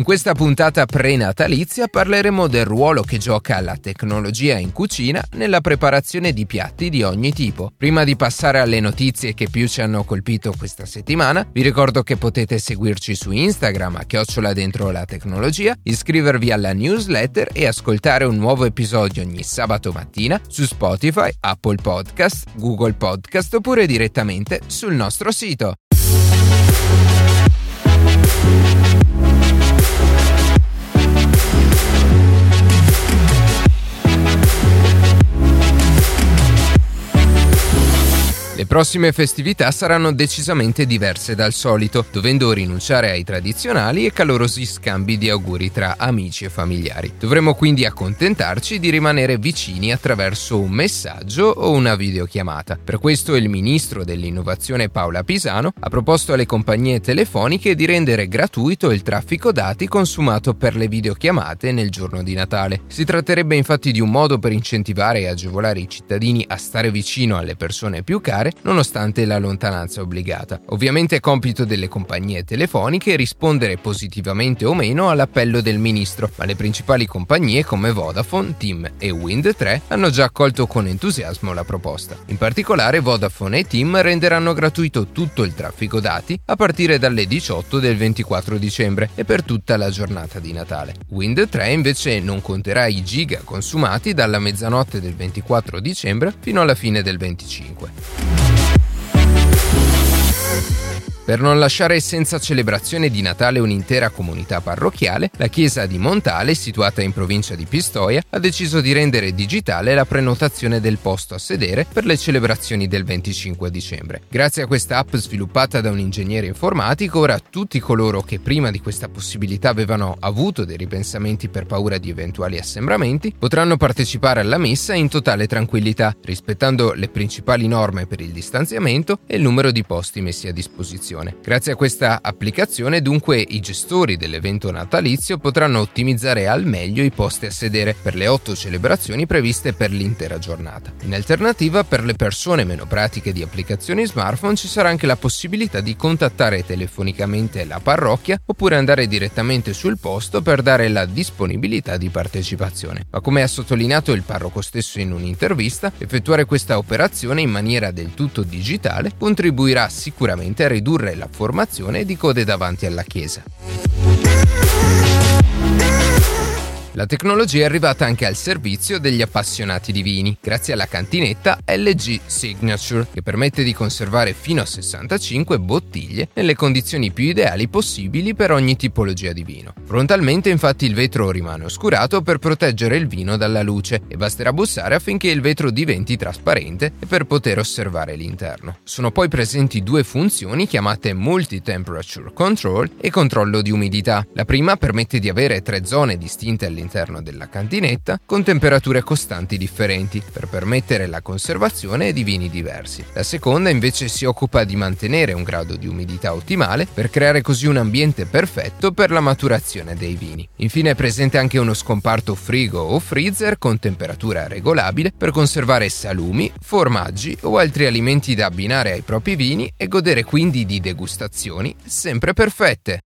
In questa puntata prenatalizia parleremo del ruolo che gioca la tecnologia in cucina nella preparazione di piatti di ogni tipo. Prima di passare alle notizie che più ci hanno colpito questa settimana, vi ricordo che potete seguirci su Instagram a chiocciola dentro la tecnologia, iscrivervi alla newsletter e ascoltare un nuovo episodio ogni sabato mattina su Spotify, Apple Podcast, Google Podcast oppure direttamente sul nostro sito. Le prossime festività saranno decisamente diverse dal solito, dovendo rinunciare ai tradizionali e calorosi scambi di auguri tra amici e familiari. Dovremo quindi accontentarci di rimanere vicini attraverso un messaggio o una videochiamata. Per questo il ministro dell'innovazione Paola Pisano ha proposto alle compagnie telefoniche di rendere gratuito il traffico dati consumato per le videochiamate nel giorno di Natale. Si tratterebbe infatti di un modo per incentivare e agevolare i cittadini a stare vicino alle persone più care nonostante la lontananza obbligata. Ovviamente è compito delle compagnie telefoniche rispondere positivamente o meno all'appello del ministro, ma le principali compagnie come Vodafone, Team e Wind 3 hanno già accolto con entusiasmo la proposta. In particolare Vodafone e Team renderanno gratuito tutto il traffico dati a partire dalle 18 del 24 dicembre e per tutta la giornata di Natale. Wind 3 invece non conterà i giga consumati dalla mezzanotte del 24 dicembre fino alla fine del 25. Earth. Per non lasciare senza celebrazione di Natale un'intera comunità parrocchiale, la chiesa di Montale, situata in provincia di Pistoia, ha deciso di rendere digitale la prenotazione del posto a sedere per le celebrazioni del 25 dicembre. Grazie a questa app sviluppata da un ingegnere informatico, ora tutti coloro che prima di questa possibilità avevano avuto dei ripensamenti per paura di eventuali assembramenti potranno partecipare alla messa in totale tranquillità, rispettando le principali norme per il distanziamento e il numero di posti messi a disposizione applicazione. Grazie a questa applicazione dunque i gestori dell'evento natalizio potranno ottimizzare al meglio i posti a sedere per le otto celebrazioni previste per l'intera giornata. In alternativa per le persone meno pratiche di applicazioni smartphone ci sarà anche la possibilità di contattare telefonicamente la parrocchia oppure andare direttamente sul posto per dare la disponibilità di partecipazione. Ma come ha sottolineato il parroco stesso in un'intervista, effettuare questa operazione in maniera del tutto digitale contribuirà sicuramente a ridurre la formazione di code davanti alla chiesa. La tecnologia è arrivata anche al servizio degli appassionati di vini, grazie alla cantinetta LG Signature, che permette di conservare fino a 65 bottiglie nelle condizioni più ideali possibili per ogni tipologia di vino. Frontalmente infatti il vetro rimane oscurato per proteggere il vino dalla luce e basterà bussare affinché il vetro diventi trasparente e per poter osservare l'interno. Sono poi presenti due funzioni chiamate Multi-Temperature Control e controllo di umidità. La prima permette di avere tre zone distinte all'interno all'interno della cantinetta con temperature costanti differenti per permettere la conservazione di vini diversi. La seconda invece si occupa di mantenere un grado di umidità ottimale per creare così un ambiente perfetto per la maturazione dei vini. Infine è presente anche uno scomparto frigo o freezer con temperatura regolabile per conservare salumi, formaggi o altri alimenti da abbinare ai propri vini e godere quindi di degustazioni sempre perfette.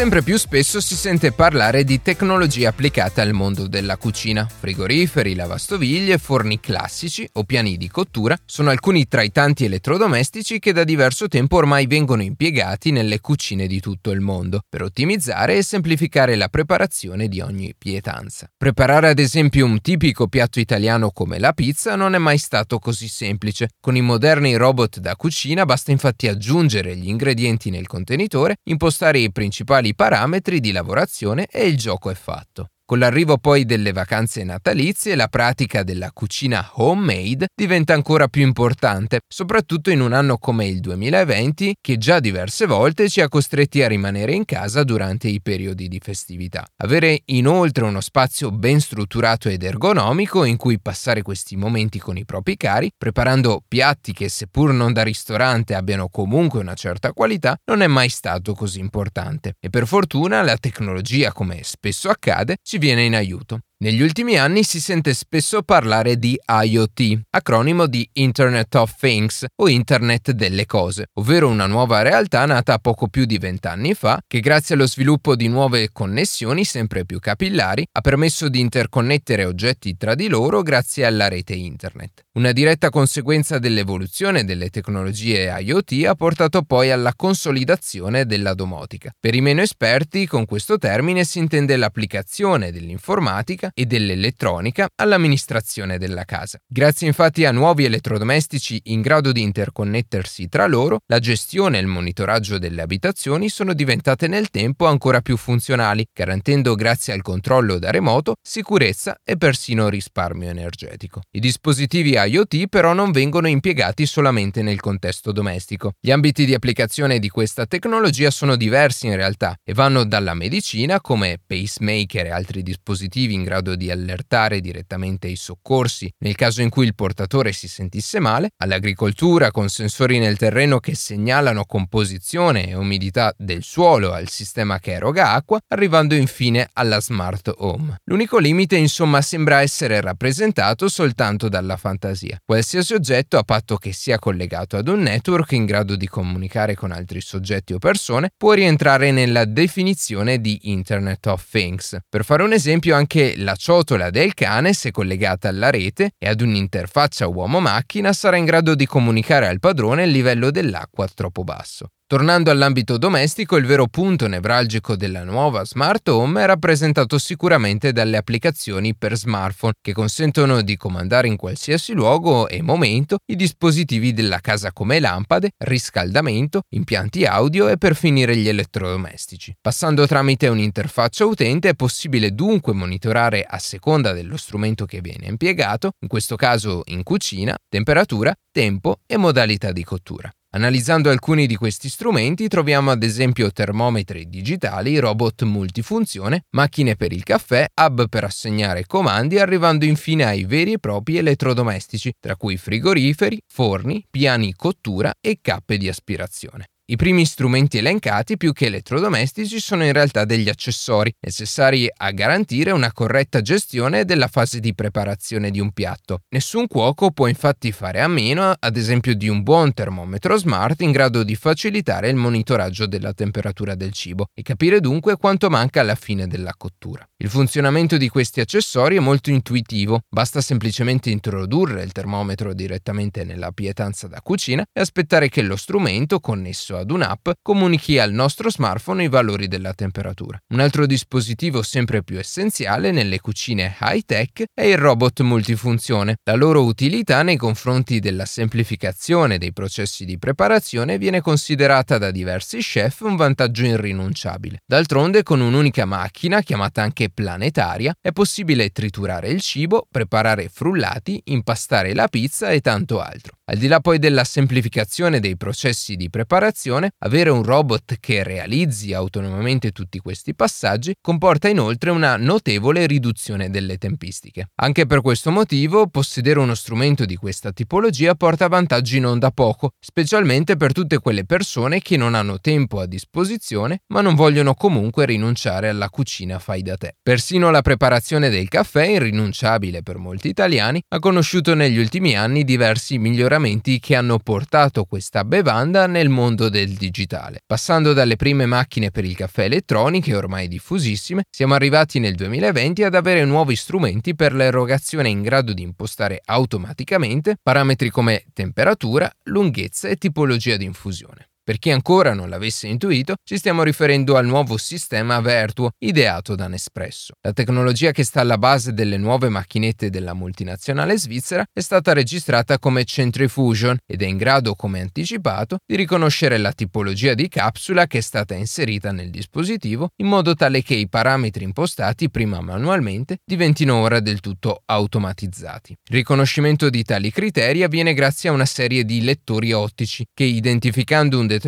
Sempre più spesso si sente parlare di tecnologia applicata al mondo della cucina. Frigoriferi, lavastoviglie, forni classici o piani di cottura sono alcuni tra i tanti elettrodomestici che da diverso tempo ormai vengono impiegati nelle cucine di tutto il mondo per ottimizzare e semplificare la preparazione di ogni pietanza. Preparare ad esempio un tipico piatto italiano come la pizza non è mai stato così semplice. Con i moderni robot da cucina basta infatti aggiungere gli ingredienti nel contenitore, impostare i principali i parametri di lavorazione e il gioco è fatto. Con l'arrivo poi delle vacanze natalizie, la pratica della cucina homemade diventa ancora più importante, soprattutto in un anno come il 2020, che già diverse volte ci ha costretti a rimanere in casa durante i periodi di festività. Avere inoltre uno spazio ben strutturato ed ergonomico in cui passare questi momenti con i propri cari, preparando piatti che seppur non da ristorante abbiano comunque una certa qualità, non è mai stato così importante. E per fortuna la tecnologia, come spesso accade, ci viene in aiuto. Negli ultimi anni si sente spesso parlare di IoT, acronimo di Internet of Things o Internet delle cose, ovvero una nuova realtà nata poco più di vent'anni fa che grazie allo sviluppo di nuove connessioni sempre più capillari ha permesso di interconnettere oggetti tra di loro grazie alla rete Internet. Una diretta conseguenza dell'evoluzione delle tecnologie IoT ha portato poi alla consolidazione della domotica. Per i meno esperti, con questo termine si intende l'applicazione dell'informatica e dell'elettronica all'amministrazione della casa. Grazie infatti a nuovi elettrodomestici in grado di interconnettersi tra loro, la gestione e il monitoraggio delle abitazioni sono diventate nel tempo ancora più funzionali, garantendo grazie al controllo da remoto sicurezza e persino risparmio energetico. I dispositivi IoT però non vengono impiegati solamente nel contesto domestico. Gli ambiti di applicazione di questa tecnologia sono diversi in realtà e vanno dalla medicina come pacemaker e altri dispositivi in grado grado di allertare direttamente i soccorsi nel caso in cui il portatore si sentisse male, all'agricoltura con sensori nel terreno che segnalano composizione e umidità del suolo al sistema che eroga acqua, arrivando infine alla smart home. L'unico limite insomma sembra essere rappresentato soltanto dalla fantasia. Qualsiasi oggetto, a patto che sia collegato ad un network in grado di comunicare con altri soggetti o persone, può rientrare nella definizione di Internet of Things. Per fare un esempio, anche la la ciotola del cane, se collegata alla rete e ad un'interfaccia uomo-macchina, sarà in grado di comunicare al padrone il livello dell'acqua troppo basso. Tornando all'ambito domestico, il vero punto nevralgico della nuova smart home è rappresentato sicuramente dalle applicazioni per smartphone che consentono di comandare in qualsiasi luogo e momento i dispositivi della casa come lampade, riscaldamento, impianti audio e per finire gli elettrodomestici. Passando tramite un'interfaccia utente è possibile dunque monitorare a seconda dello strumento che viene impiegato, in questo caso in cucina, temperatura, tempo e modalità di cottura. Analizzando alcuni di questi strumenti troviamo ad esempio termometri digitali, robot multifunzione, macchine per il caffè, hub per assegnare comandi, arrivando infine ai veri e propri elettrodomestici, tra cui frigoriferi, forni, piani cottura e cappe di aspirazione. I primi strumenti elencati, più che elettrodomestici, sono in realtà degli accessori, necessari a garantire una corretta gestione della fase di preparazione di un piatto. Nessun cuoco può infatti fare a meno, ad esempio, di un buon termometro smart in grado di facilitare il monitoraggio della temperatura del cibo e capire dunque quanto manca alla fine della cottura. Il funzionamento di questi accessori è molto intuitivo, basta semplicemente introdurre il termometro direttamente nella pietanza da cucina e aspettare che lo strumento connesso ad un'app comunichi al nostro smartphone i valori della temperatura. Un altro dispositivo sempre più essenziale nelle cucine high-tech è il robot multifunzione. La loro utilità nei confronti della semplificazione dei processi di preparazione viene considerata da diversi chef un vantaggio irrinunciabile. D'altronde con un'unica macchina, chiamata anche planetaria, è possibile triturare il cibo, preparare frullati, impastare la pizza e tanto altro. Al di là poi della semplificazione dei processi di preparazione, avere un robot che realizzi autonomamente tutti questi passaggi comporta inoltre una notevole riduzione delle tempistiche. Anche per questo motivo, possedere uno strumento di questa tipologia porta vantaggi non da poco, specialmente per tutte quelle persone che non hanno tempo a disposizione ma non vogliono comunque rinunciare alla cucina fai da te. Persino la preparazione del caffè, irrinunciabile per molti italiani, ha conosciuto negli ultimi anni diversi miglioramenti che hanno portato questa bevanda nel mondo del digitale. Passando dalle prime macchine per il caffè elettroniche, ormai diffusissime, siamo arrivati nel 2020 ad avere nuovi strumenti per l'erogazione in grado di impostare automaticamente parametri come temperatura, lunghezza e tipologia di infusione. Per chi ancora non l'avesse intuito, ci stiamo riferendo al nuovo sistema Vertuo ideato da Nespresso. La tecnologia che sta alla base delle nuove macchinette della multinazionale svizzera è stata registrata come Centrifusion ed è in grado, come anticipato, di riconoscere la tipologia di capsula che è stata inserita nel dispositivo in modo tale che i parametri impostati prima manualmente diventino ora del tutto automatizzati. Il riconoscimento di tali criteri avviene grazie a una serie di lettori ottici che, identificando un determinato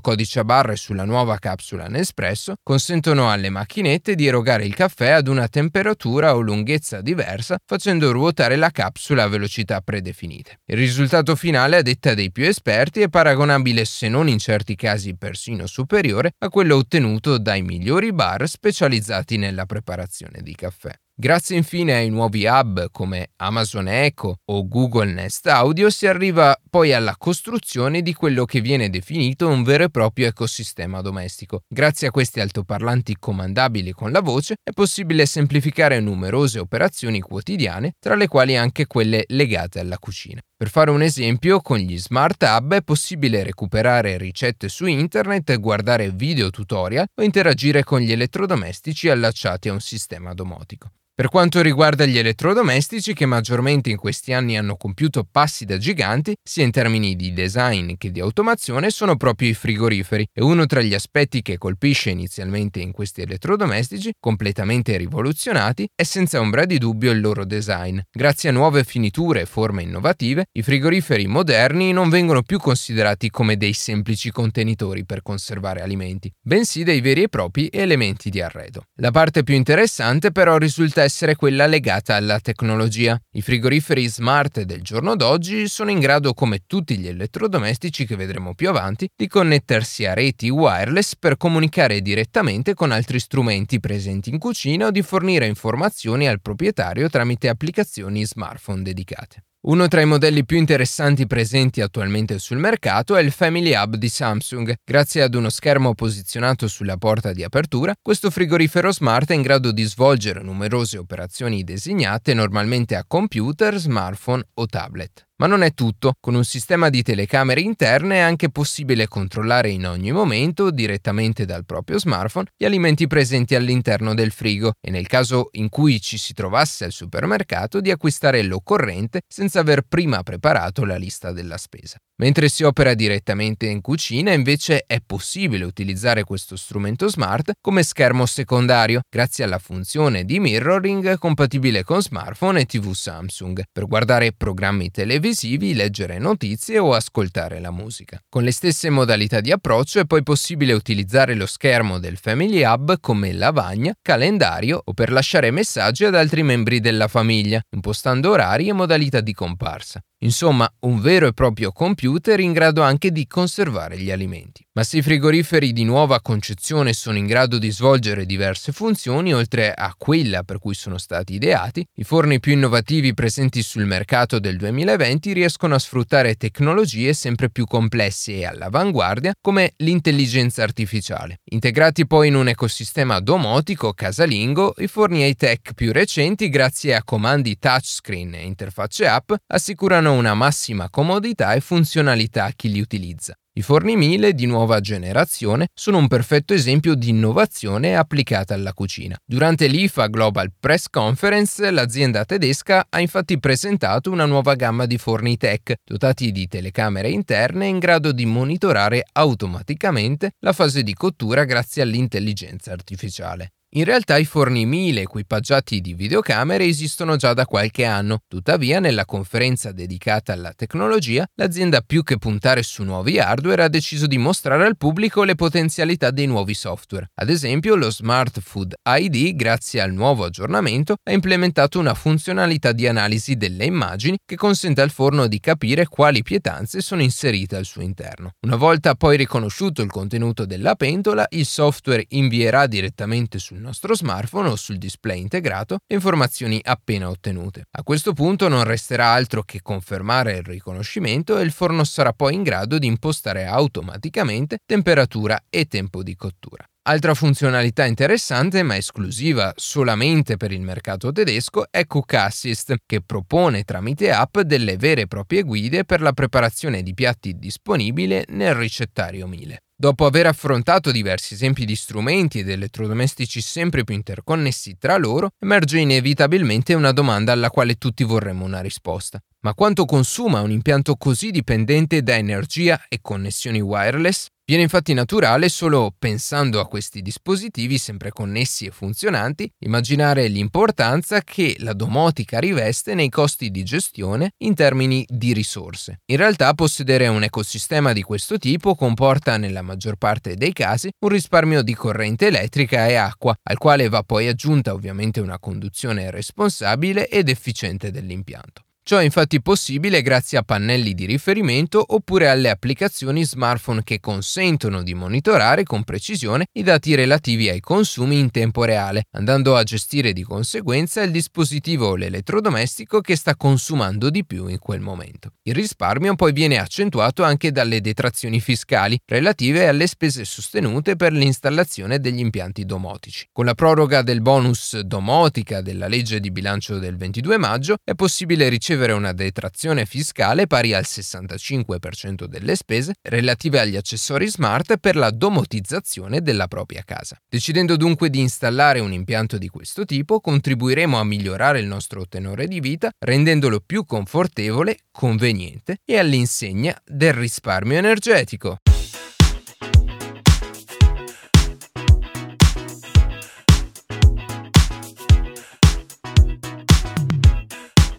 codice a barre sulla nuova capsula Nespresso, consentono alle macchinette di erogare il caffè ad una temperatura o lunghezza diversa, facendo ruotare la capsula a velocità predefinite. Il risultato finale, a detta dei più esperti, è paragonabile, se non in certi casi persino superiore, a quello ottenuto dai migliori bar specializzati nella preparazione di caffè. Grazie infine ai nuovi hub come Amazon Echo o Google Nest Audio si arriva poi alla costruzione di quello che viene definito un vero e proprio ecosistema domestico. Grazie a questi altoparlanti comandabili con la voce è possibile semplificare numerose operazioni quotidiane, tra le quali anche quelle legate alla cucina. Per fare un esempio, con gli Smart Hub è possibile recuperare ricette su internet, guardare video tutorial o interagire con gli elettrodomestici allacciati a un sistema domotico. Per quanto riguarda gli elettrodomestici che maggiormente in questi anni hanno compiuto passi da giganti, sia in termini di design che di automazione, sono proprio i frigoriferi e uno tra gli aspetti che colpisce inizialmente in questi elettrodomestici, completamente rivoluzionati, è senza ombra di dubbio il loro design. Grazie a nuove finiture e forme innovative, i frigoriferi moderni non vengono più considerati come dei semplici contenitori per conservare alimenti, bensì dei veri e propri elementi di arredo. La parte più interessante però risulta essere quella legata alla tecnologia. I frigoriferi smart del giorno d'oggi sono in grado, come tutti gli elettrodomestici che vedremo più avanti, di connettersi a reti wireless per comunicare direttamente con altri strumenti presenti in cucina o di fornire informazioni al proprietario tramite applicazioni smartphone dedicate. Uno tra i modelli più interessanti presenti attualmente sul mercato è il Family Hub di Samsung. Grazie ad uno schermo posizionato sulla porta di apertura, questo frigorifero smart è in grado di svolgere numerose operazioni designate normalmente a computer, smartphone o tablet. Ma non è tutto, con un sistema di telecamere interne è anche possibile controllare in ogni momento, direttamente dal proprio smartphone, gli alimenti presenti all'interno del frigo e nel caso in cui ci si trovasse al supermercato di acquistare l'occorrente senza aver prima preparato la lista della spesa. Mentre si opera direttamente in cucina, invece è possibile utilizzare questo strumento smart come schermo secondario, grazie alla funzione di mirroring compatibile con smartphone e TV Samsung, per guardare programmi televisivi, leggere notizie o ascoltare la musica. Con le stesse modalità di approccio è poi possibile utilizzare lo schermo del Family Hub come lavagna, calendario o per lasciare messaggi ad altri membri della famiglia, impostando orari e modalità di comparsa. Insomma, un vero e proprio computer in grado anche di conservare gli alimenti. Ma se i frigoriferi di nuova concezione sono in grado di svolgere diverse funzioni, oltre a quella per cui sono stati ideati, i forni più innovativi presenti sul mercato del 2020 riescono a sfruttare tecnologie sempre più complesse e all'avanguardia come l'intelligenza artificiale. Integrati poi in un ecosistema domotico casalingo, i forni high-tech più recenti, grazie a comandi touchscreen e interfacce app, assicurano una massima comodità e funzionalità a chi li utilizza. I forni Miele di nuova generazione sono un perfetto esempio di innovazione applicata alla cucina. Durante l'IFA Global Press Conference l'azienda tedesca ha infatti presentato una nuova gamma di forni tech dotati di telecamere interne in grado di monitorare automaticamente la fase di cottura grazie all'intelligenza artificiale. In realtà i forni 1000 equipaggiati di videocamere esistono già da qualche anno, tuttavia nella conferenza dedicata alla tecnologia l'azienda più che puntare su nuovi hardware ha deciso di mostrare al pubblico le potenzialità dei nuovi software. Ad esempio lo Smart Food ID, grazie al nuovo aggiornamento, ha implementato una funzionalità di analisi delle immagini che consente al forno di capire quali pietanze sono inserite al suo interno. Una volta poi riconosciuto il contenuto della pentola, il software invierà direttamente sul nostro smartphone o sul display integrato le informazioni appena ottenute. A questo punto non resterà altro che confermare il riconoscimento e il forno sarà poi in grado di impostare automaticamente temperatura e tempo di cottura. Altra funzionalità interessante, ma esclusiva solamente per il mercato tedesco, è Cook Assist, che propone tramite app delle vere e proprie guide per la preparazione di piatti disponibili nel ricettario Miele. Dopo aver affrontato diversi esempi di strumenti ed elettrodomestici sempre più interconnessi tra loro, emerge inevitabilmente una domanda alla quale tutti vorremmo una risposta. Ma quanto consuma un impianto così dipendente da energia e connessioni wireless? Viene infatti naturale solo pensando a questi dispositivi sempre connessi e funzionanti, immaginare l'importanza che la domotica riveste nei costi di gestione in termini di risorse. In realtà possedere un ecosistema di questo tipo comporta nella maggior parte dei casi un risparmio di corrente elettrica e acqua, al quale va poi aggiunta ovviamente una conduzione responsabile ed efficiente dell'impianto. Ciò è infatti possibile grazie a pannelli di riferimento oppure alle applicazioni smartphone che consentono di monitorare con precisione i dati relativi ai consumi in tempo reale, andando a gestire di conseguenza il dispositivo o l'elettrodomestico che sta consumando di più in quel momento. Il risparmio poi viene accentuato anche dalle detrazioni fiscali relative alle spese sostenute per l'installazione degli impianti domotici. Con la proroga del bonus domotica della legge di bilancio del 22 maggio è possibile ricevere ricevere una detrazione fiscale pari al 65% delle spese relative agli accessori smart per la domotizzazione della propria casa. Decidendo dunque di installare un impianto di questo tipo, contribuiremo a migliorare il nostro tenore di vita, rendendolo più confortevole, conveniente e all'insegna del risparmio energetico.